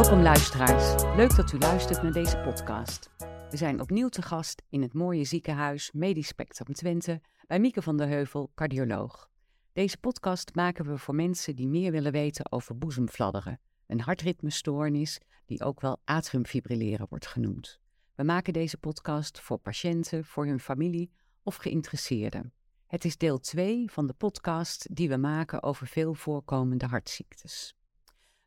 Welkom luisteraars. Leuk dat u luistert naar deze podcast. We zijn opnieuw te gast in het mooie ziekenhuis Medisch Spectrum Twente bij Mieke van der Heuvel, cardioloog. Deze podcast maken we voor mensen die meer willen weten over boezemfladderen, een hartritmestoornis die ook wel atriumfibrilleren wordt genoemd. We maken deze podcast voor patiënten, voor hun familie of geïnteresseerden. Het is deel 2 van de podcast die we maken over veel voorkomende hartziektes.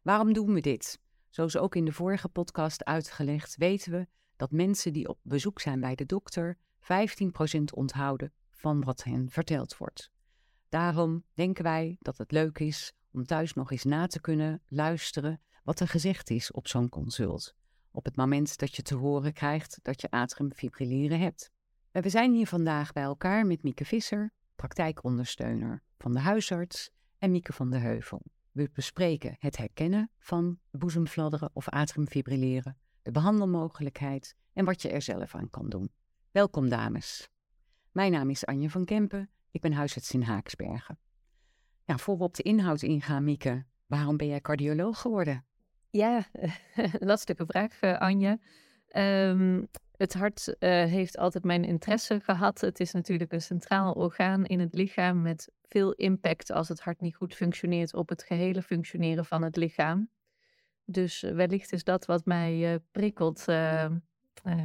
Waarom doen we dit? Zoals ook in de vorige podcast uitgelegd, weten we dat mensen die op bezoek zijn bij de dokter 15% onthouden van wat hen verteld wordt. Daarom denken wij dat het leuk is om thuis nog eens na te kunnen luisteren wat er gezegd is op zo'n consult. Op het moment dat je te horen krijgt dat je atriumfibrilleren hebt. We zijn hier vandaag bij elkaar met Mieke Visser, praktijkondersteuner van de huisarts, en Mieke van de Heuvel. We bespreken het herkennen van boezemfladderen of atriumfibrilleren, de behandelmogelijkheid en wat je er zelf aan kan doen. Welkom dames. Mijn naam is Anje van Kempen, ik ben huisarts in Haaksbergen. Ja, voor we op de inhoud ingaan, Mieke, waarom ben jij cardioloog geworden? Ja, lastige vraag, eh, Anje. Um, het hart uh, heeft altijd mijn interesse gehad. Het is natuurlijk een centraal orgaan in het lichaam met veel impact als het hart niet goed functioneert op het gehele functioneren van het lichaam. Dus eh, wellicht is dat wat mij uh, prikkelt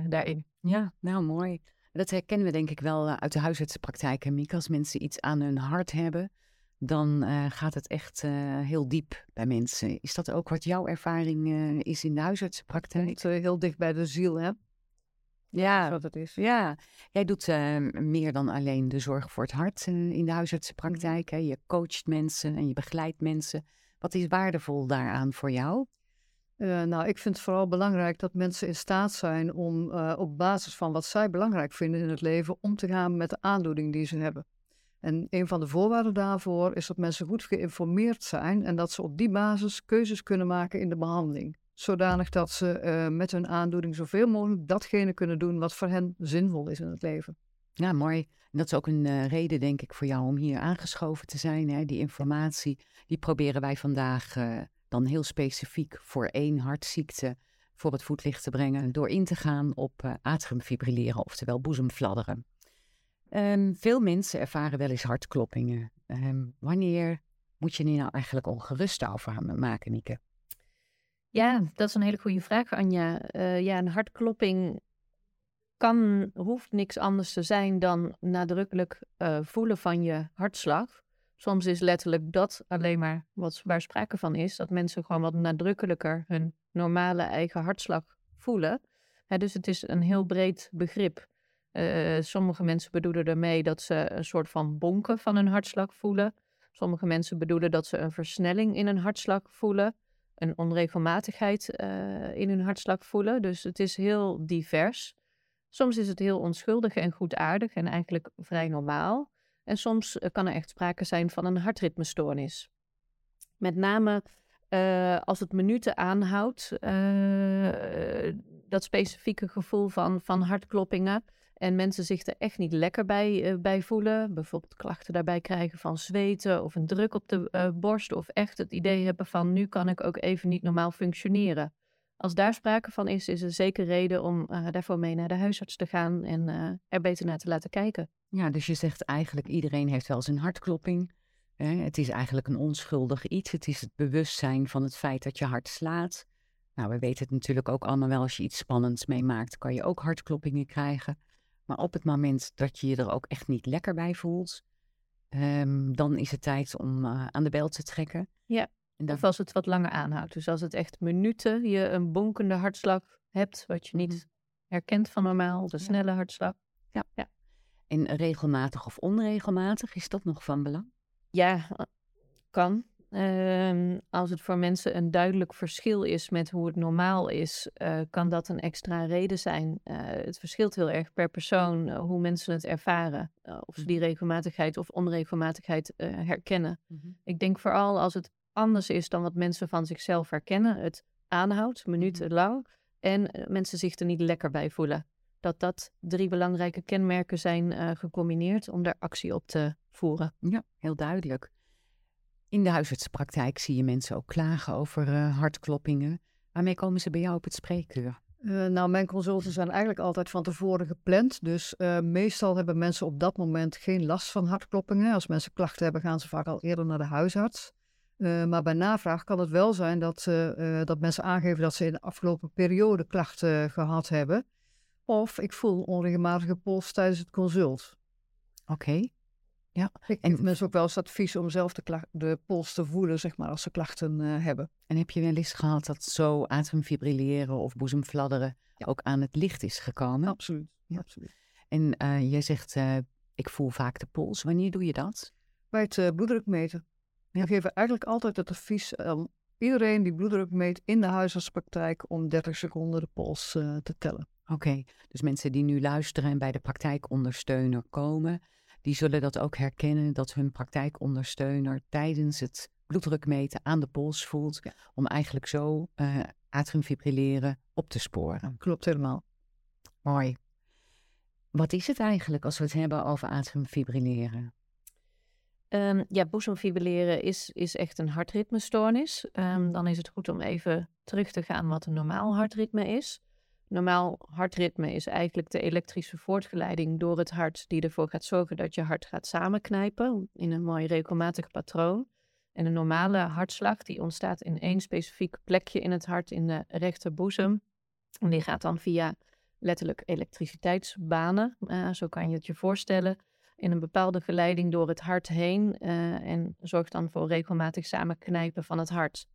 daarin. Ja, nou mooi. Dat herkennen we denk ik wel uit de huisartsenpraktijk. Miek, als mensen iets aan hun hart hebben, dan gaat het echt heel diep bij mensen. Is dat ook wat jouw ervaring is in de huisartsenpraktijk? Heel dicht bij de ziel, hè? Ja, wat het is. Ja, jij doet uh, meer dan alleen de zorg voor het hart uh, in de huisartsenpraktijk. Hè? Je coacht mensen en je begeleidt mensen. Wat is waardevol daaraan voor jou? Uh, nou, ik vind het vooral belangrijk dat mensen in staat zijn om op basis van wat zij belangrijk vinden in het leven om te gaan met de aandoening die ze hebben. En een van de voorwaarden daarvoor is dat mensen goed geïnformeerd zijn en dat ze op die basis keuzes kunnen maken in de behandeling zodanig dat ze uh, met hun aandoening zoveel mogelijk datgene kunnen doen wat voor hen zinvol is in het leven. Ja, mooi. En dat is ook een uh, reden, denk ik, voor jou om hier aangeschoven te zijn. Hè? Die informatie, die proberen wij vandaag uh, dan heel specifiek voor één hartziekte voor het voetlicht te brengen. Door in te gaan op atriumfibrilleren, oftewel boezemfladderen. Um, veel mensen ervaren wel eens hartkloppingen. Um, wanneer moet je hier nou eigenlijk ongerust over maken, Mieke? Ja, dat is een hele goede vraag, Anja. Uh, ja, een hartklopping kan, hoeft niks anders te zijn dan nadrukkelijk uh, voelen van je hartslag. Soms is letterlijk dat alleen maar wat, waar sprake van is, dat mensen gewoon wat nadrukkelijker hun normale eigen hartslag voelen. dus het is een heel breed begrip. Uh, sommige mensen bedoelen ermee dat ze een soort van bonken van hun hartslag voelen. Sommige mensen bedoelen dat ze een versnelling in hun hartslag voelen een onregelmatigheid uh, in hun hartslag voelen. Dus het is heel divers. Soms is het heel onschuldig en goedaardig en eigenlijk vrij normaal. En soms eh, kan er echt sprake zijn van een hartritmestoornis. Met name uh, als het minuten aanhoudt, dat specifieke gevoel van, van hartkloppingen en mensen zich er echt niet lekker bij, uh, bij voelen, bijvoorbeeld klachten daarbij krijgen van zweten of een druk op de uh, borst, of echt het idee hebben van nu kan ik ook even niet normaal functioneren. Als daar sprake van is, is er zeker reden om uh, daarvoor mee naar de huisarts te gaan en er beter naar te laten kijken. Ja, dus je zegt eigenlijk iedereen heeft wel zijn hartklopping. Hè? Het is eigenlijk een onschuldig iets. Het is het bewustzijn van het feit dat je hart slaat. Nou, we weten het natuurlijk ook allemaal wel. Als je iets spannends meemaakt, kan je ook hartkloppingen krijgen. Maar op het moment dat je je er ook echt niet lekker bij voelt, um, dan is het tijd om uh, aan de bel te trekken. Ja, en dan... of als het wat langer aanhoudt. Dus als het echt minuten je een bonkende hartslag hebt, wat je niet mhm. herkent van normaal, de snelle hartslag. Ja. ja. En regelmatig of onregelmatig, is dat nog van belang? Ja, kan. Uh, als het voor mensen een duidelijk verschil is met hoe het normaal is, uh, kan dat een extra reden zijn. Uh, het verschilt heel erg per persoon uh, hoe mensen het ervaren. of ze die mhm. regelmatigheid of onregelmatigheid herkennen. Mm -hmm. Ik denk vooral als het anders is dan wat mensen van zichzelf herkennen, het aanhoudt, mhm. minutenlang, en mensen zich er niet lekker bij voelen. Dat dat drie belangrijke kenmerken zijn gecombineerd om daar actie op te voeren. Ja, heel duidelijk. In de huisartsenpraktijk zie je mensen ook klagen over uh, hartkloppingen. Waarmee komen ze bij jou op het spreekuur? Uh, nou, mijn consulten zijn eigenlijk altijd van tevoren gepland. Dus uh, meestal hebben mensen op dat moment geen last van hartkloppingen. Als mensen klachten hebben, gaan ze vaak al eerder naar de huisarts. Uh, maar bij navraag kan het wel zijn dat, dat mensen aangeven dat ze in de afgelopen periode klachten gehad hebben. Of ik voel onregelmatige pols tijdens het consult. Oké. Ja. Ik en mensen ook wel eens advies om zelf de, de pols te voelen, zeg maar, als ze klachten uh, hebben. En heb je wel eens gehad dat zo atemfibrilleren of boezemfladderen ja. ook aan het licht is gekomen? Absoluut. Ja. Absoluut. En uh, jij zegt, uh, ik voel vaak de pols. Wanneer doe je dat? Bij het bloeddruk meten. Ja. We geven eigenlijk altijd het advies aan iedereen die bloeddruk meet in de huisartspraktijk om 30 seconden de pols te tellen. Oké, dus mensen die nu luisteren en bij de praktijkondersteuner komen, die zullen dat ook herkennen dat hun praktijkondersteuner tijdens het bloeddrukmeten aan de pols voelt, om eigenlijk zo uh, atriumfibrilleren op te sporen. Klopt helemaal. Mooi. Wat is het eigenlijk als we het hebben over atriumfibrilleren? Um, ja, boezemfibrilleren is, is echt een hartritmestoornis. Um, dan is het goed om even terug te gaan wat een normaal hartritme is. Normaal hartritme is eigenlijk de elektrische voortgeleiding door het hart die ervoor gaat zorgen dat je hart gaat samenknijpen in een mooi regelmatig patroon. En een normale hartslag die ontstaat in één specifiek plekje in het hart in de rechterboezem. En die gaat dan via letterlijk elektriciteitsbanen, uh, zo kan je het je voorstellen, in een bepaalde geleiding door het hart heen uh, en zorgt dan voor regelmatig samenknijpen van het hart.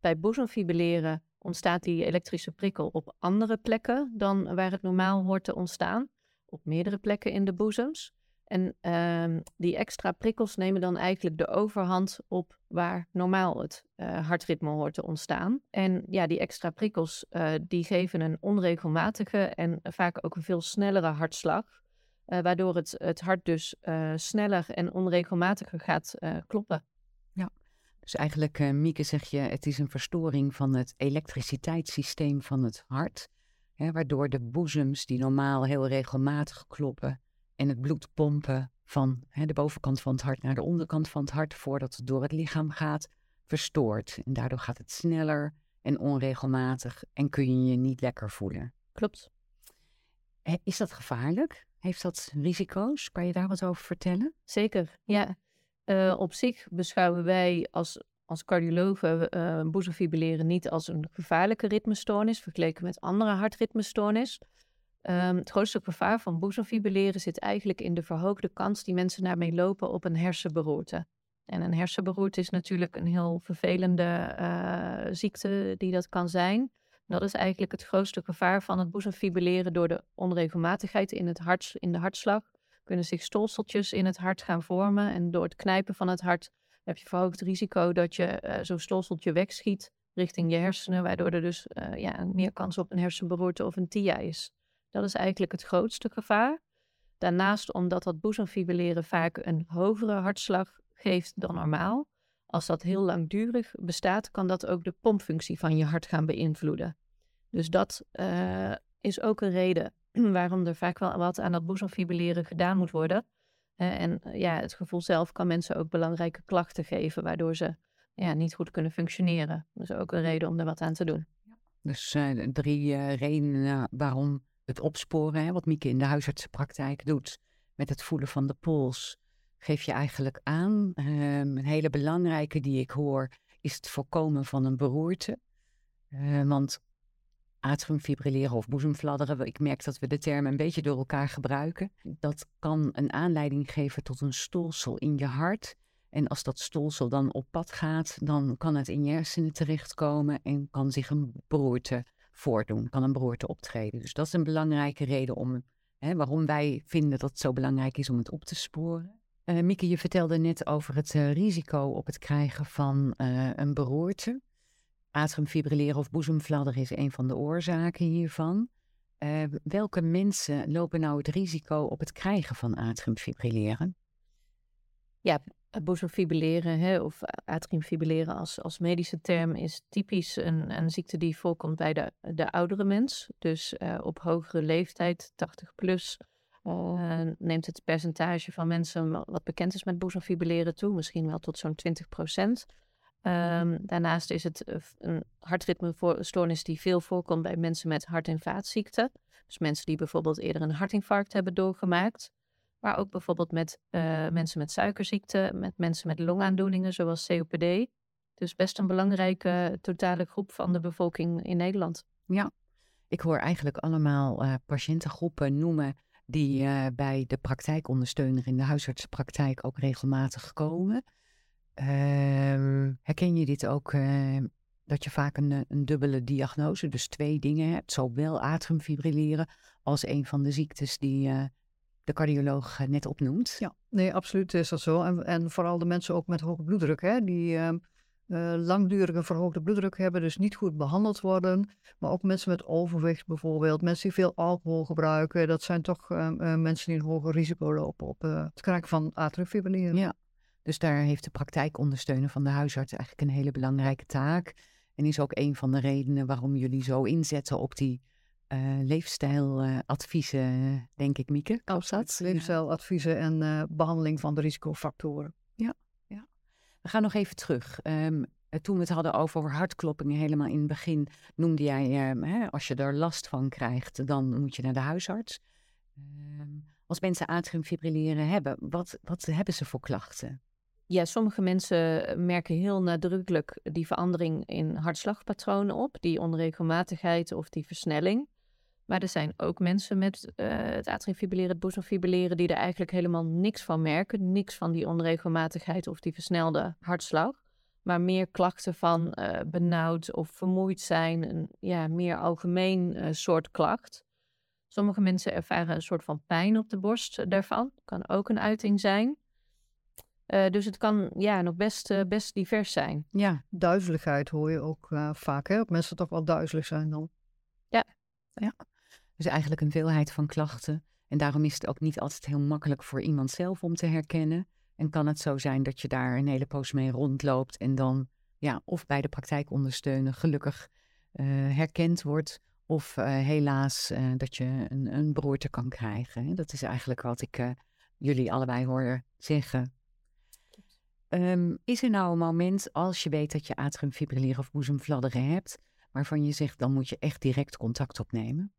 Bij boezemfibrilleren ontstaat die elektrische prikkel op andere plekken dan waar het normaal hoort te ontstaan. Op meerdere plekken in de boezems. En uh, die extra prikkels nemen dan eigenlijk de overhand op waar normaal het uh, hartritme hoort te ontstaan. En ja, die extra prikkels uh, die geven een onregelmatige en vaak ook een veel snellere hartslag. Uh, waardoor het, het hart dus sneller en onregelmatiger gaat kloppen. Dus eigenlijk, uh, Mieke, zeg je, het is een verstoring van het elektriciteitssysteem van het hart. Hè, waardoor de boezems die normaal heel regelmatig kloppen en het bloed pompen van hè, de bovenkant van het hart naar de onderkant van het hart voordat het door het lichaam gaat, verstoort. En daardoor gaat het sneller en onregelmatig en kun je je niet lekker voelen. Klopt. Is dat gevaarlijk? Heeft dat risico's? Kan je daar wat over vertellen? Zeker, ja. Uh, op zich beschouwen wij als, als cardiologen uh, boezemfibrilleren niet als een gevaarlijke ritmestoornis vergeleken met andere hartritmestoornis. Um, het grootste gevaar van boezemfibrilleren zit eigenlijk in de verhoogde kans die mensen daarmee lopen op een hersenberoerte. En een hersenberoerte is natuurlijk een heel vervelende uh, ziekte die dat kan zijn. Dat is eigenlijk het grootste gevaar van het boezemfibrilleren door de onregelmatigheid in, het hart, in de hartslag kunnen zich stolseltjes in het hart gaan vormen. En door het knijpen van het hart heb je verhoogd risico dat je uh, zo'n stolseltje wegschiet richting je hersenen, waardoor er dus uh, ja, meer kans op een hersenberoerte of een TIA is. Dat is eigenlijk het grootste gevaar. Daarnaast, omdat dat boezemfibrilleren vaak een hogere hartslag geeft dan normaal, als dat heel langdurig bestaat, kan dat ook de pompfunctie van je hart gaan beïnvloeden. Dus dat uh, is ook een reden waarom er vaak wel wat aan dat boezemfibrilleren gedaan moet worden. en eh, ja, het gevoel zelf kan mensen ook belangrijke klachten geven, waardoor ze ja, niet goed kunnen functioneren. Dus ook een reden om er wat aan te doen. Dus uh, drie redenen waarom het opsporen, hè, wat Mieke in de huisartsenpraktijk doet, met het voelen van de pols, geef je eigenlijk aan. Ehm, een hele belangrijke die ik hoor, is het voorkomen van een beroerte. want atriumfibrilleren of boezemfladderen. Ik merk dat we de termen een beetje door elkaar gebruiken. Dat kan een aanleiding geven tot een stolsel in je hart. En als dat stolsel dan op pad gaat, dan kan het in je hersenen terechtkomen en kan zich een beroerte voordoen, kan een beroerte optreden. Dus dat is een belangrijke reden om, hè, waarom wij vinden dat het zo belangrijk is om het op te sporen. Uh, Mieke, je vertelde net over het uh, risico op het krijgen van uh, een beroerte. Atriumfibrilleren of boezemfladder is een van de oorzaken hiervan. Uh, welke mensen lopen nou het risico op het krijgen van atriumfibrilleren? Ja, boezemfibrilleren hè, of atriumfibrilleren als, als medische term is typisch een, een ziekte die voorkomt bij de, de oudere mens. Dus uh, op hogere leeftijd, 80 plus, uh, neemt het percentage van mensen wat bekend is met boezemfibrilleren toe, misschien wel tot zo'n 20 procent. Ehm, daarnaast is het een hartritmestoornis die veel voorkomt bij mensen met hart- en vaatziekten. Dus mensen die bijvoorbeeld eerder een hartinfarct hebben doorgemaakt. Maar ook bijvoorbeeld met mensen met suikerziekte, met mensen met longaandoeningen zoals COPD. Dus best een belangrijke totale groep van de bevolking in Nederland. Ja, ik hoor eigenlijk allemaal uh, patiëntengroepen noemen die uh, bij de praktijkondersteuner in de huisartsenpraktijk ook regelmatig komen. Uh, herken je dit ook, ehm, dat je vaak een, een, dubbele diagnose, dus twee dingen hebt, zowel atriumfibrilleren als een van de ziektes die eh, de cardioloog net opnoemt? Ja, nee, absoluut is dat zo. En, en vooral de mensen ook met hoge bloeddruk, hè, die ehm, uh, langdurige verhoogde bloeddruk hebben, dus niet goed behandeld worden. Maar ook mensen met overwicht bijvoorbeeld, mensen die veel alcohol gebruiken, dat zijn toch uh, uh, mensen die een hoger risico lopen op het krijgen van atriumfibrilleren. Ja, dus daar heeft de praktijkondersteuner van de huisarts eigenlijk een hele belangrijke taak. En is ook een van de redenen waarom jullie zo inzetten op die leefstijladviezen, denk ik, Mieke. Absoluut, leefstijladviezen en behandeling van de risicofactoren. Ja. We gaan nog even terug. Um, toen we het hadden over hartkloppingen helemaal in het begin, noemde jij, um, hè, als je er last van krijgt, dan moet je naar de huisarts. Um, als mensen atriumfibrilleren hebben, wat, wat hebben ze voor klachten? Ja, sommige mensen merken heel nadrukkelijk die verandering in hartslagpatronen op, die onregelmatigheid of die versnelling. Maar er zijn ook mensen met uh, het atriumfibrilleren, het boezemfibrilleren, die er eigenlijk helemaal niks van merken. Niks van die onregelmatigheid of die versnelde hartslag. Maar meer klachten van uh, benauwd of vermoeid zijn. Een ja, meer algemeen soort klacht. Sommige mensen ervaren een soort van pijn op de borst daarvan. Kan ook een uiting zijn. Dus het kan ja, nog best, best divers zijn. Ja, duizeligheid hoor je ook vaak. Hè? Dat mensen toch wel duizelig zijn dan. Ja. ja. Dus eigenlijk een veelheid van klachten. En daarom is het ook niet altijd heel makkelijk voor iemand zelf om te herkennen. En kan het zo zijn dat je daar een hele poos mee rondloopt en dan ja, of bij de praktijkondersteuner gelukkig uh, herkend wordt. Of helaas dat je een, een broerte kan krijgen. Dat is eigenlijk wat ik jullie allebei hoor zeggen. Um, is er nou een moment als je weet dat je atriumfibrilleren of boezemvladderen hebt, waarvan je zegt dan moet je echt direct contact opnemen?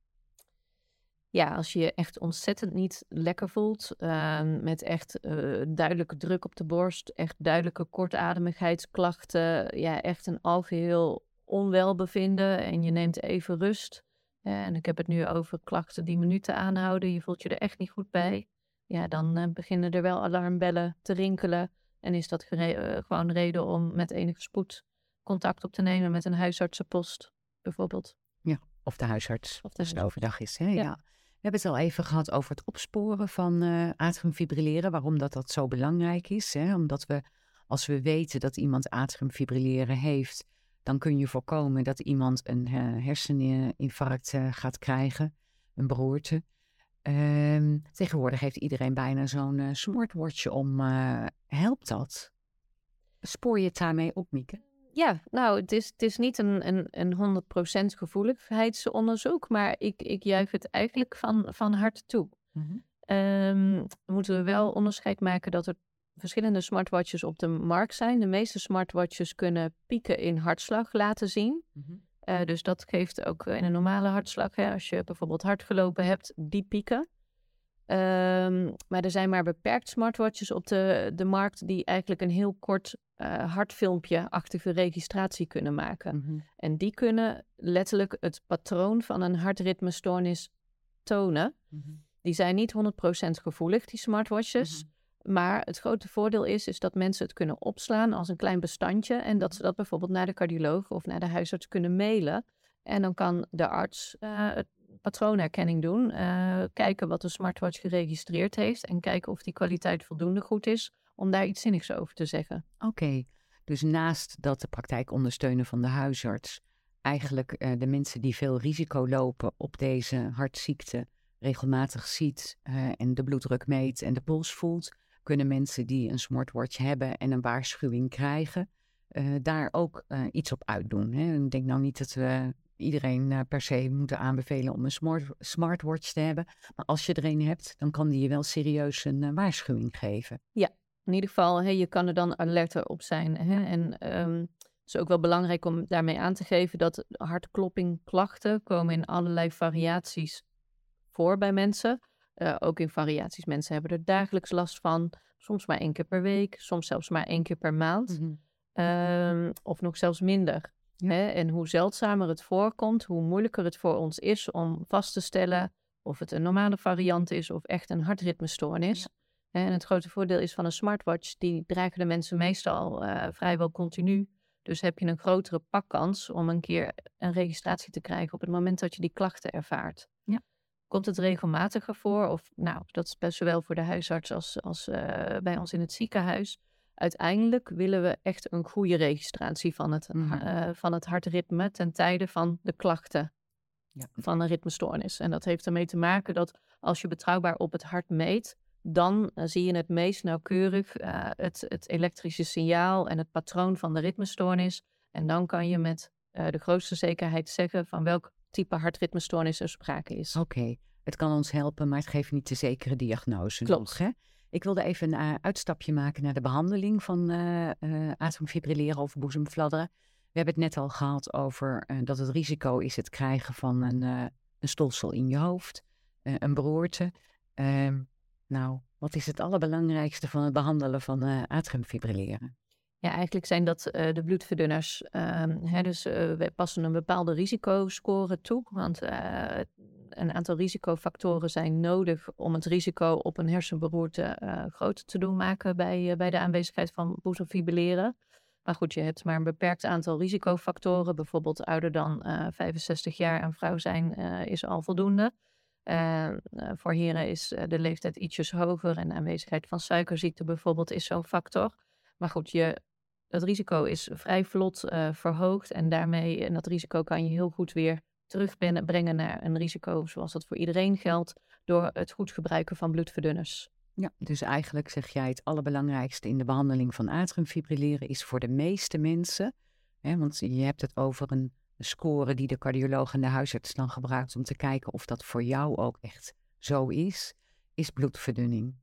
ja, als je je echt ontzettend niet lekker voelt, ehm, met echt uh, duidelijke druk op de borst, echt duidelijke kortademigheidsklachten, ja, echt een algeheel onwelbevinden en je neemt even rust. en ik heb het nu over klachten die minuten aanhouden, je voelt je er echt niet goed bij. Ja, dan uh, beginnen er wel alarmbellen te rinkelen en is dat uh, gewoon reden om met enige spoed contact op te nemen met een huisartsenpost, bijvoorbeeld. Ja, of de huisarts, of de als het overdag is. Hè? ja. We hebben het al even gehad over het opsporen van uh, atriumfibrilleren, waarom dat, dat zo belangrijk is. Hè? Omdat we, als we weten dat iemand atriumfibrilleren heeft, dan kun je voorkomen dat iemand een uh, herseninfarct uh, gaat krijgen, een beroerte. Ehm, tegenwoordig heeft iedereen bijna zo'n smartwatch om. helpt dat? Spoor je het daarmee op, Mieke? Ja, nou, het is, het is niet een, een, een 100% gevoeligheidsonderzoek, maar ik, ik juich het eigenlijk van, van harte toe. Mm moeten we wel onderscheid maken dat er verschillende smartwatches op de markt zijn. De meeste smartwatches kunnen pieken in hartslag laten zien. Mhm. Eh, dus dat geeft ook in een normale hartslag, hè, als je bijvoorbeeld hard gelopen hebt, die pieken. Um, maar er zijn maar beperkt smartwatches op de, de markt die eigenlijk een heel kort uh, hartfilmpje-achtige registratie kunnen maken. Mhm. En die kunnen letterlijk het patroon van een hartritmestoornis tonen. Mhm. Die zijn niet 100% gevoelig, die smartwatches. Mhm. Maar het grote voordeel is, is dat mensen het kunnen opslaan als een klein bestandje. En dat ze dat bijvoorbeeld naar de cardioloog of naar de huisarts kunnen mailen. En dan kan de arts uh, het patroonherkenning doen. Uh, kijken wat de smartwatch geregistreerd heeft. En kijken of die kwaliteit voldoende goed is om daar iets zinnigs over te zeggen. Oké, dus naast dat de praktijkondersteuner van de huisarts eigenlijk uh, de mensen die veel risico lopen op deze hartziekte regelmatig ziet en de bloeddruk meet en de pols voelt, kunnen mensen die een smartwatch hebben en een waarschuwing krijgen, uh, daar ook iets op uitdoen. Hè? Ik denk nou niet dat we iedereen per se moeten aanbevelen om een smart, smartwatch te hebben. Maar als je er een hebt, dan kan die je wel serieus een waarschuwing geven. Ja, in ieder geval, hey, je kan er dan alerter op zijn. Hè? En ehm, het is ook wel belangrijk om daarmee aan te geven dat hartkloppingklachten komen in allerlei variaties voor bij mensen. Uh, ook in variaties. Mensen hebben er dagelijks last van. Soms maar één keer per week, soms zelfs maar één keer per maand. Mm -hmm. of nog zelfs minder. Hè? En hoe zeldzamer het voorkomt, hoe moeilijker het voor ons is om vast te stellen of het een normale variant is of echt een hartritmestoornis. Ja. En het grote voordeel is van een smartwatch, die dragen de mensen meestal uh, vrijwel continu. Dus heb je een grotere pakkans om een keer een registratie te krijgen op het moment dat je die klachten ervaart. Komt het regelmatiger voor? Of nou, dat is best zowel voor de huisarts als, als uh, bij ons in het ziekenhuis. Uiteindelijk willen we echt een goede registratie van het, mm uh, van het hartritme ten tijde van de klachten ja. van een ritmestoornis. En dat heeft ermee te maken dat als je betrouwbaar op het hart meet, dan uh, zie je het meest nauwkeurig het, het elektrische signaal en het patroon van de ritmestoornis. En dan kan je met de grootste zekerheid zeggen van welk type hartritmestoornis er sprake is. Oké, het kan ons helpen, maar het geeft niet de zekere diagnose. Klopt. Nog, hè? Ik wilde even een uitstapje maken naar de behandeling van uh, atriumfibrilleren of boezemfladderen. We hebben het net al gehad over uh, dat het risico is het krijgen van een, een stolsel in je hoofd, een beroerte. Ehm, nou, wat is het allerbelangrijkste van het behandelen van atriumfibrilleren? Ja, eigenlijk zijn dat uh, de bloedverdunners. Uh, hè, dus uh, wij passen een bepaalde risicoscore toe. Want uh, een aantal risicofactoren zijn nodig om het risico op een hersenberoerte groter te doen maken bij, bij de aanwezigheid van boezemfibrilleren. Maar goed, je hebt maar een beperkt aantal risicofactoren. Bijvoorbeeld ouder dan 65 jaar en vrouw zijn is al voldoende. voor heren is de leeftijd ietsjes hoger en de aanwezigheid van suikerziekte bijvoorbeeld is zo'n factor. Maar goed, je dat risico is vrij vlot uh, verhoogd en daarmee, en dat risico kan je heel goed weer terugbrengen naar een risico zoals dat voor iedereen geldt, door het goed gebruiken van bloedverdunners. Ja, dus eigenlijk zeg jij het allerbelangrijkste in de behandeling van atriumfibrilleren is voor de meeste mensen, hè, want je hebt het over een score die de cardioloog en de huisarts dan gebruikt om te kijken of dat voor jou ook echt zo is, is bloedverdunning.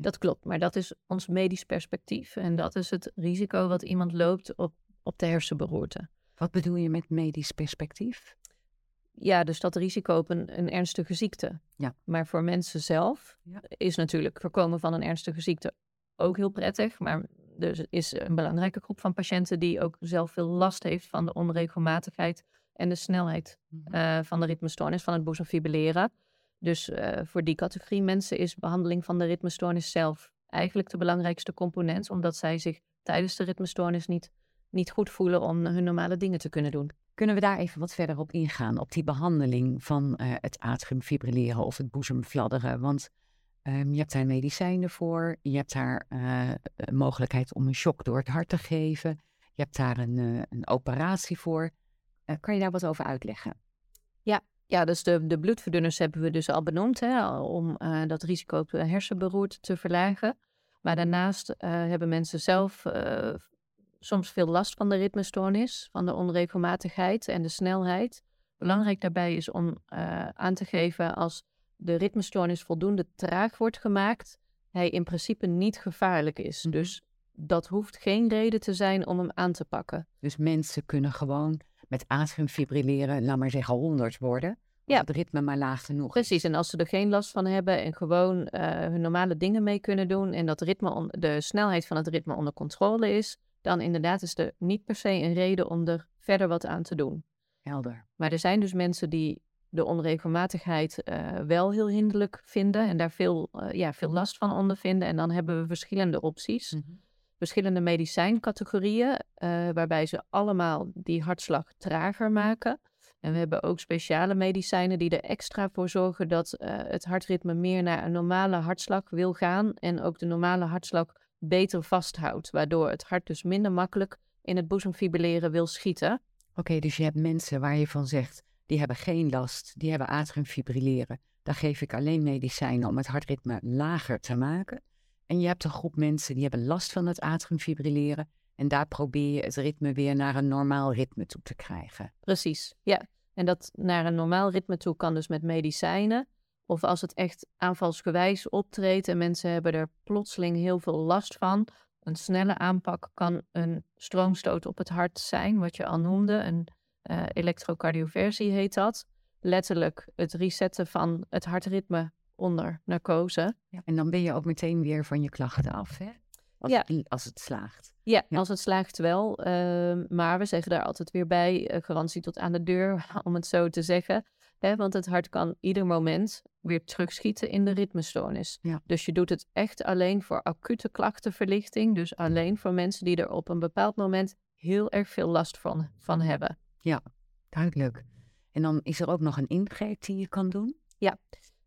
Dat klopt, maar dat is ons medisch perspectief en dat is het risico wat iemand loopt op, op de hersenberoerte. Wat bedoel je met medisch perspectief? Ja, dus dat risico op een, een ernstige ziekte. Ja. Maar voor mensen zelf ja. is natuurlijk voorkomen van een ernstige ziekte ook heel prettig. Maar er is een belangrijke groep van patiënten die ook zelf veel last heeft van de onregelmatigheid en de snelheid mhm. uh, van de ritmestoornis, van het boezemfibrilleren. Dus uh, voor die categorie mensen is behandeling van de ritmestoornis zelf eigenlijk de belangrijkste component, omdat zij zich tijdens de ritmestoornis niet, niet goed voelen om hun normale dingen te kunnen doen. Kunnen we daar even wat verder op ingaan, op die behandeling van uh, het atriumfibrilleren of het boezemfladderen? Want um, je hebt daar medicijnen voor, je hebt daar uh, een mogelijkheid om een shock door het hart te geven, je hebt daar een, een operatie voor. kan je daar wat over uitleggen? Ja, ja, dus de, de bloedverdunners hebben we dus al benoemd hè, om uh, dat risico op hersenberoerte te verlagen. Maar daarnaast uh, hebben mensen zelf uh, soms veel last van de ritmestoornis, van de onregelmatigheid en de snelheid. Belangrijk daarbij is om aan te geven als de ritmestoornis voldoende traag wordt gemaakt, hij in principe niet gevaarlijk is. Mhm. Dus dat hoeft geen reden te zijn om hem aan te pakken. Dus mensen kunnen gewoon met atriumfibrilleren, laat maar zeggen, 100 worden. Ja. Het ritme maar laag genoeg. Precies, en als ze er geen last van hebben en gewoon uh, hun normale dingen mee kunnen doen en dat ritme de snelheid van het ritme onder controle is, dan inderdaad is er niet per se een reden om er verder wat aan te doen. Helder. Maar er zijn dus mensen die de onregelmatigheid uh, wel heel hinderlijk vinden en daar veel, uh, ja, veel last van ondervinden. En dan hebben we verschillende opties. Mm -hmm verschillende medicijncategorieën, uh, waarbij ze allemaal die hartslag trager maken. En we hebben ook speciale medicijnen die er extra voor zorgen dat uh, het hartritme meer naar een normale hartslag wil gaan en ook de normale hartslag beter vasthoudt, waardoor het hart dus minder makkelijk in het boezemfibrilleren wil schieten. Oké, okay, dus je hebt mensen waar je van zegt, die hebben geen last, die hebben atriumfibrilleren. Daar geef ik alleen medicijnen om het hartritme lager te maken. En je hebt een groep mensen die hebben last van het atriumfibrilleren. En daar probeer je het ritme weer naar een normaal ritme toe te krijgen. Precies, ja. En dat naar een normaal ritme toe kan dus met medicijnen. Of als het echt aanvalsgewijs optreedt en mensen hebben er plotseling heel veel last van. Een snelle aanpak kan een stroomstoot op het hart zijn, wat je al noemde. Een uh, elektrocardioversie heet dat. Letterlijk het resetten van het hartritme onder narcose. Ja, en dan ben je ook meteen weer van je klachten af, hè? Als, ja. het, als het slaagt. Ja, als het slaagt wel. Uh, maar we zeggen daar altijd weer bij, uh, garantie tot aan de deur, om het zo te zeggen. Hè, want het hart kan ieder moment weer terugschieten in de ritmestoornis. Ja. Dus je doet het echt alleen voor acute klachtenverlichting. Dus alleen voor mensen die er op een bepaald moment heel erg veel last van, van hebben. Ja, duidelijk. En dan is er ook nog een ingreep die je kan doen? Ja,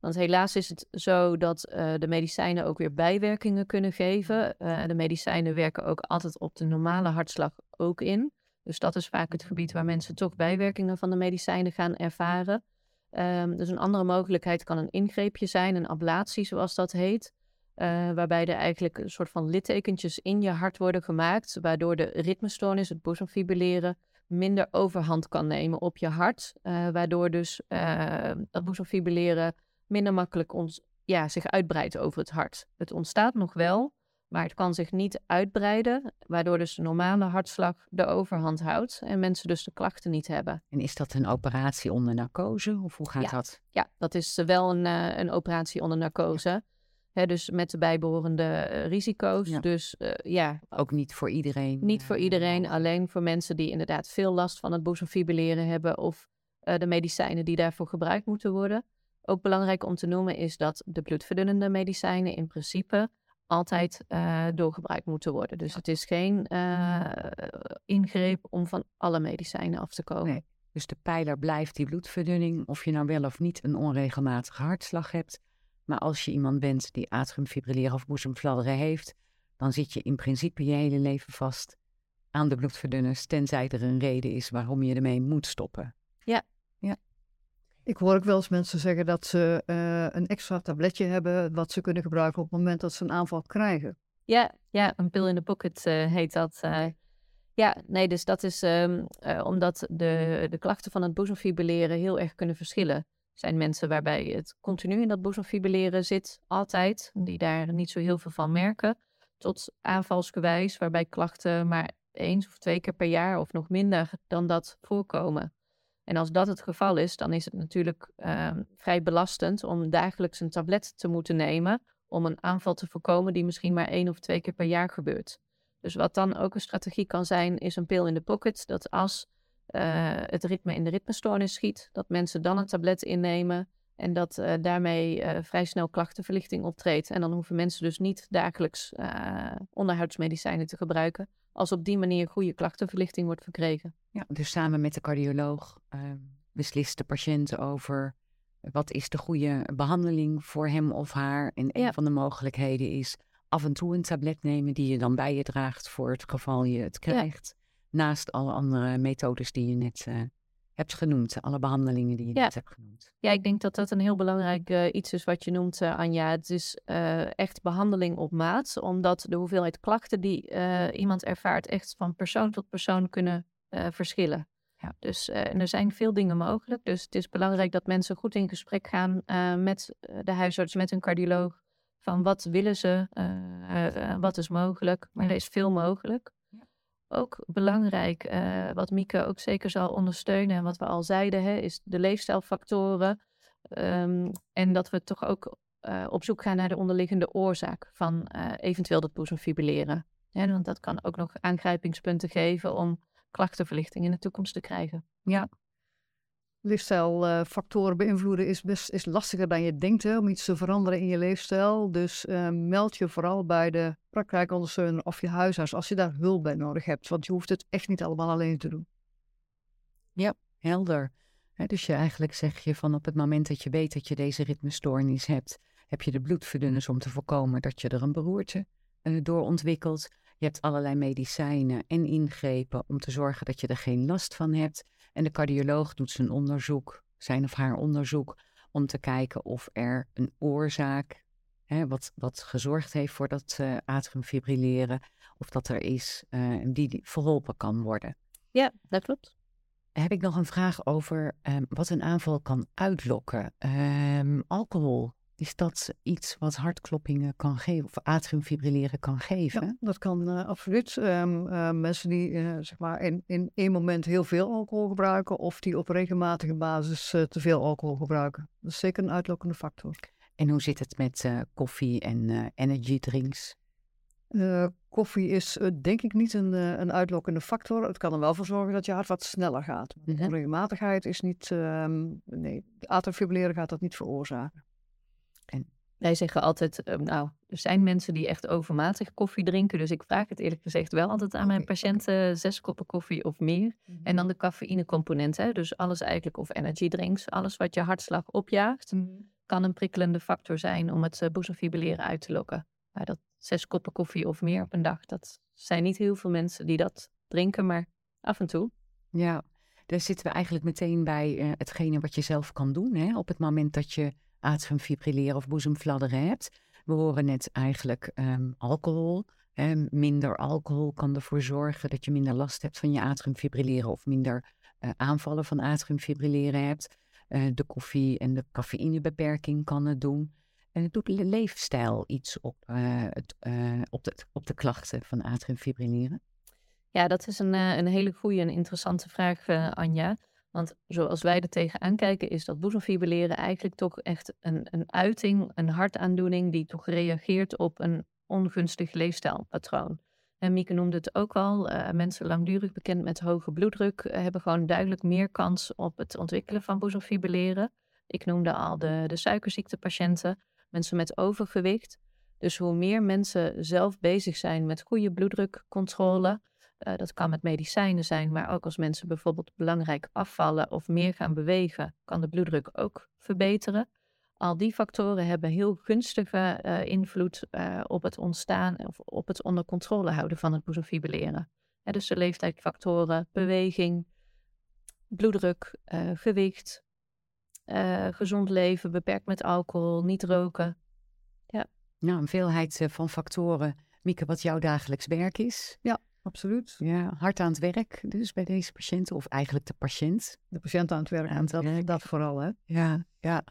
want helaas is het zo dat uh, de medicijnen ook weer bijwerkingen kunnen geven. Uh, de medicijnen werken ook altijd op de normale hartslag ook in. Dus dat is vaak het gebied waar mensen toch bijwerkingen van de medicijnen gaan ervaren. Um, dus een andere mogelijkheid kan een ingreepje zijn, een ablatie zoals dat heet. Uh, waarbij er eigenlijk een soort van littekentjes in je hart worden gemaakt, waardoor de ritmestoornis, het boezemfibrilleren, minder overhand kan nemen op je hart. Waardoor dus uh, dat boezemfibrilleren minder makkelijk ons, ja, zich uitbreidt over het hart. Het ontstaat nog wel, maar het kan zich niet uitbreiden, waardoor dus de normale hartslag de overhand houdt en mensen dus de klachten niet hebben. En is dat een operatie onder narcose of hoe gaat dat? Ja, dat is wel een, uh, een operatie onder narcose. Dus met de bijbehorende uh, risico's. Ja. Dus uh, ja. Ook niet voor iedereen. Niet voor iedereen, alleen voor mensen die inderdaad veel last van het boezemfibrilleren hebben of de medicijnen die daarvoor gebruikt moeten worden. Ook belangrijk om te noemen is dat de bloedverdunnende medicijnen in principe altijd uh, doorgebruikt moeten worden. Dus het is geen uh, ingreep om van alle medicijnen af te komen. Nee. Dus de pijler blijft die bloedverdunning, of je nou wel of niet een onregelmatige hartslag hebt. Maar als je iemand bent die atriumfibrilleren of boezemfladderen heeft, dan zit je in principe je hele leven vast aan de bloedverdunners, tenzij er een reden is waarom je ermee moet stoppen. Ja. Ik hoor ook wel eens mensen zeggen dat ze uh, een extra tabletje hebben wat ze kunnen gebruiken op het moment dat ze een aanval krijgen. Ja, ja een pil in de pocket uh, heet dat. Uh, ja, nee, dus dat is um, omdat de, de klachten van het boezemfibrilleren heel erg kunnen verschillen. Er zijn mensen waarbij het continu in dat boezemfibrilleren zit, altijd, die daar niet zo heel veel van merken, tot aanvalsgewijs, waarbij klachten maar eens of twee keer per jaar of nog minder dan dat voorkomen. En als dat het geval is, dan is het natuurlijk uh, vrij belastend om dagelijks een tablet te moeten nemen om een aanval te voorkomen die misschien maar één of twee keer per jaar gebeurt. Dus wat dan ook een strategie kan zijn, is een pil in de pocket. Dat als uh, het ritme in de ritmestoornis schiet, dat mensen dan een tablet innemen en dat uh, daarmee uh, vrij snel klachtenverlichting optreedt. En dan hoeven mensen dus niet dagelijks onderhoudsmedicijnen te gebruiken, als op die manier goede klachtenverlichting wordt verkregen. Ja, dus samen met de cardioloog uh, beslist de patiënt over wat is de goede behandeling voor hem of haar. En een van de mogelijkheden is af en toe een tablet nemen die je dan bij je draagt voor het geval je het krijgt. Ja. Naast alle andere methodes die je net uh, hebt genoemd, alle behandelingen die je ja. net hebt genoemd. Ja, ik denk dat dat een heel belangrijk uh, iets is wat je noemt, uh, Anja. Het is uh, echt behandeling op maat, omdat de hoeveelheid klachten die iemand ervaart echt van persoon tot persoon kunnen verschillen. Ja. Dus er zijn veel dingen mogelijk. Dus het is belangrijk dat mensen goed in gesprek gaan met de huisarts, met een cardioloog. Van wat willen ze, wat is mogelijk. Maar er is veel mogelijk ook belangrijk, uh, wat Mieke ook zeker zal ondersteunen en wat we al zeiden, hè, is de leefstijlfactoren. Um, en dat we toch ook uh, op zoek gaan naar de onderliggende oorzaak van uh, eventueel dat boezemfibrilleren. Want dat kan ook nog aangrijpingspunten geven om klachtenverlichting in de toekomst te krijgen. Ja, leefstijlfactoren beïnvloeden is best is lastiger dan je denkt om iets te veranderen in je leefstijl. Dus uh, meld je vooral bij de praktijkondersteuner of je huisarts als je daar hulp bij nodig hebt. Want je hoeft het echt niet allemaal alleen te doen. Ja, helder. dus je eigenlijk zeg je van op het moment dat je weet dat je deze ritmestoornis hebt, heb je de bloedverdunners om te voorkomen dat je er een beroerte uh, door ontwikkelt. Je hebt allerlei medicijnen en ingrepen om te zorgen dat je er geen last van hebt. En de cardioloog doet zijn onderzoek, zijn of haar onderzoek, om te kijken of er een oorzaak, hè, wat, wat gezorgd heeft voor dat uh, atriumfibrilleren, of dat er is uh, die verholpen kan worden. Ja, dat klopt. heb ik nog een vraag over ehm, wat een aanval kan uitlokken. Ehm, alcohol, is dat iets wat hartkloppingen kan geven of atriumfibrilleren kan geven? Ja, dat kan uh, absoluut. Um, uh, mensen die uh, zeg maar in, in één moment heel veel alcohol gebruiken of die op regelmatige basis te veel alcohol gebruiken. Dat is zeker een uitlokkende factor. En hoe zit het met koffie en energy drinks? koffie is denk ik niet een, een uitlokkende factor. Het kan er wel voor zorgen dat je hart wat sneller gaat. Mm -hmm. Regelmatigheid is niet, um, nee, atriumfibrilleren gaat dat niet veroorzaken. Wij zeggen altijd, uh, nou, er zijn mensen die echt overmatig koffie drinken. Dus ik vraag het eerlijk gezegd wel altijd aan mijn patiënten, zes koppen koffie of meer. En dan de cafeïnecomponent, hè, dus alles eigenlijk, of energy drinks, alles wat je hartslag opjaagt, mm-hmm. kan een prikkelende factor zijn om het uh, boezemfibrilleren uit te lokken. Maar dat zes koppen koffie of meer op een dag, dat zijn niet heel veel mensen die dat drinken, maar af en toe. Ja, daar zitten we eigenlijk meteen bij uh, hetgene wat je zelf kan doen. Hè? Op het moment dat je atriumfibrilleren of boezemfladderen hebt. We horen net eigenlijk um, alcohol. Hè? Minder alcohol kan ervoor zorgen dat je minder last hebt van je atriumfibrilleren of minder uh, aanvallen van atriumfibrilleren hebt. Uh, de koffie en de cafeïnebeperking kan het doen. En het doet de leefstijl iets op, uh, het, op, de, op de klachten van atriumfibrilleren. Ja, dat is een, een hele goede en interessante vraag, Anja. Want zoals wij er tegenaan kijken, is dat boezemfibrilleren eigenlijk toch echt een, een uiting, een hartaandoening die toch reageert op een ongunstig leefstijlpatroon. En Mieke noemde het ook al, uh, mensen langdurig bekend met hoge bloeddruk uh, hebben gewoon duidelijk meer kans op het ontwikkelen van boezemfibrilleren. Ik noemde al de, de suikerziektepatiënten, mensen met overgewicht. Dus hoe meer mensen zelf bezig zijn met goede bloeddrukcontrole, uh, dat kan met medicijnen zijn, maar ook als mensen bijvoorbeeld belangrijk afvallen of meer gaan bewegen, kan de bloeddruk ook verbeteren. Al die factoren hebben heel gunstige uh, invloed uh, op het ontstaan of op het onder controle houden van het boezemfibrilleren. dus de leeftijdsfactoren, beweging, bloeddruk, gewicht, gezond leven, beperkt met alcohol, niet roken. Ja, nou, een veelheid van factoren. Mieke, wat jouw dagelijks werk is. Ja, absoluut. Ja, hard aan het werk dus bij deze patiënten, of eigenlijk de patiënt. De patiënt aan het werk, aan het dat, werk. dat vooral, hè? Ja, ja,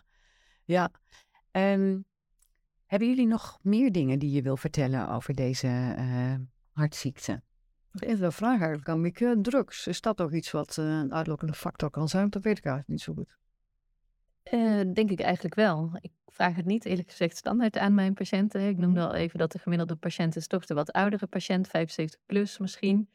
ja. Um, hebben jullie nog meer dingen die je wil vertellen over deze uh, hartziekte? Even een vraag eigenlijk aan Mieke. Drugs, is dat toch iets wat uh, een uitlokkende factor kan zijn? Dat weet ik eigenlijk niet zo goed. Uh, denk ik eigenlijk wel. Ik vraag het niet eerlijk gezegd standaard aan mijn patiënten. Ik noemde al even dat de gemiddelde patiënt is toch de wat oudere patiënt, 75 plus misschien.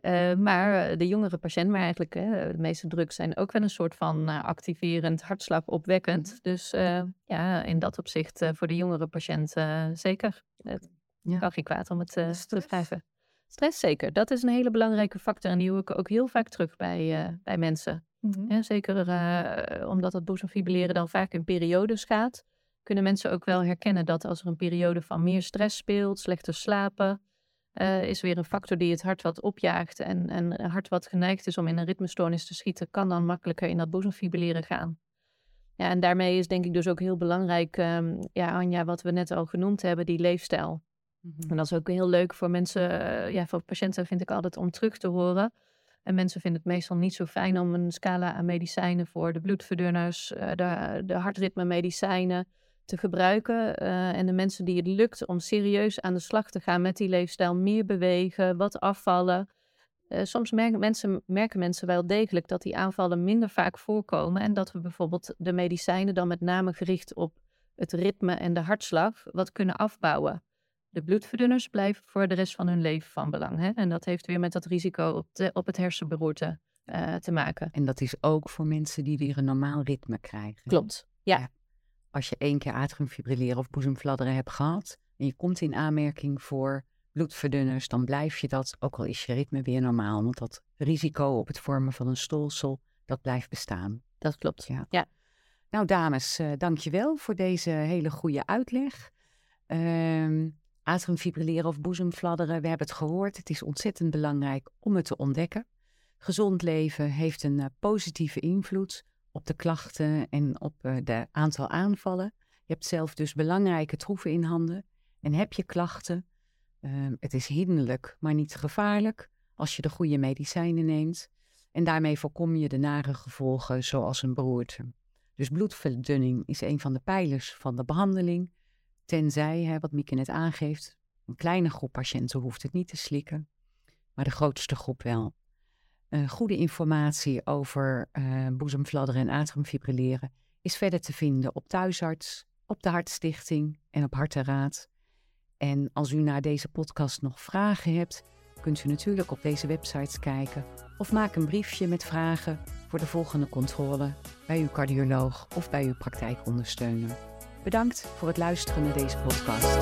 Uh, maar de jongere patiënt, maar eigenlijk de meeste drugs zijn ook wel een soort van uh, activerend, hartslagopwekkend. Mhm. Dus uh, ja, in dat opzicht voor de jongere patiënt zeker. Het ja. kan geen kwaad om het te schrijven. Stress zeker, dat is een hele belangrijke factor en die hoor ik ook heel vaak terug bij, bij mensen. Mm -hmm. zeker uh, omdat het boezemfibrilleren dan vaak in periodes gaat, kunnen mensen ook wel herkennen dat als er een periode van meer stress speelt, slechter slapen, uh, is weer een factor die het hart wat opjaagt. En, en hart wat geneigd is om in een ritmestoornis te schieten, kan dan makkelijker in dat boezemfibrilleren gaan. Ja, en daarmee is denk ik dus ook heel belangrijk, um, ja, Anja, wat we net al genoemd hebben, die leefstijl. -hmm. En dat is ook heel leuk voor mensen, uh, ja, voor patiënten vind ik altijd om terug te horen. En mensen vinden het meestal niet zo fijn om een scala aan medicijnen voor de bloedverdunners, uh, de, de hartritmemedicijnen te gebruiken. Uh, en de mensen die het lukt om serieus aan de slag te gaan met die leefstijl, meer bewegen, wat afvallen. Soms merken mensen, merken mensen wel degelijk dat die aanvallen minder vaak voorkomen. En dat we bijvoorbeeld de medicijnen dan met name gericht op het ritme en de hartslag wat kunnen afbouwen. De bloedverdunners blijven voor de rest van hun leven van belang. Hè? En dat heeft weer met dat risico op, de, op het hersenberoerte uh, te maken. En dat is ook voor mensen die weer een normaal ritme krijgen. Klopt, ja. ja. Als je één keer atriumfibrilleren of boezemfladderen hebt gehad en je komt in aanmerking voor bloedverdunners, dan blijf je dat, ook al is je ritme weer normaal. Want dat risico op het vormen van een stolsel, dat blijft bestaan. Dat klopt, ja. ja. Nou dames, uh, dankjewel voor deze hele goede uitleg. Uh, atriumfibrilleren of boezemfladderen, we hebben het gehoord. Het is ontzettend belangrijk om het te ontdekken. Gezond leven heeft een uh, positieve invloed op de klachten en op het uh, aantal aanvallen. Je hebt zelf dus belangrijke troeven in handen. En heb je klachten, uh, het is hinderlijk, maar niet gevaarlijk als je de goede medicijnen neemt. En daarmee voorkom je de nare gevolgen zoals een beroerte. Dus bloedverdunning is een van de pijlers van de behandeling. Tenzij, hè, wat Mieke net aangeeft, een kleine groep patiënten hoeft het niet te slikken, maar de grootste groep wel. Uh, goede informatie over uh, boezemfladderen en atriumfibrilleren is verder te vinden op Thuisarts, op de Hartstichting en op Hartenraad. En als u na deze podcast nog vragen hebt, kunt u natuurlijk op deze websites kijken of maak een briefje met vragen voor de volgende controle bij uw cardioloog of bij uw praktijkondersteuner. Bedankt voor het luisteren naar deze podcast.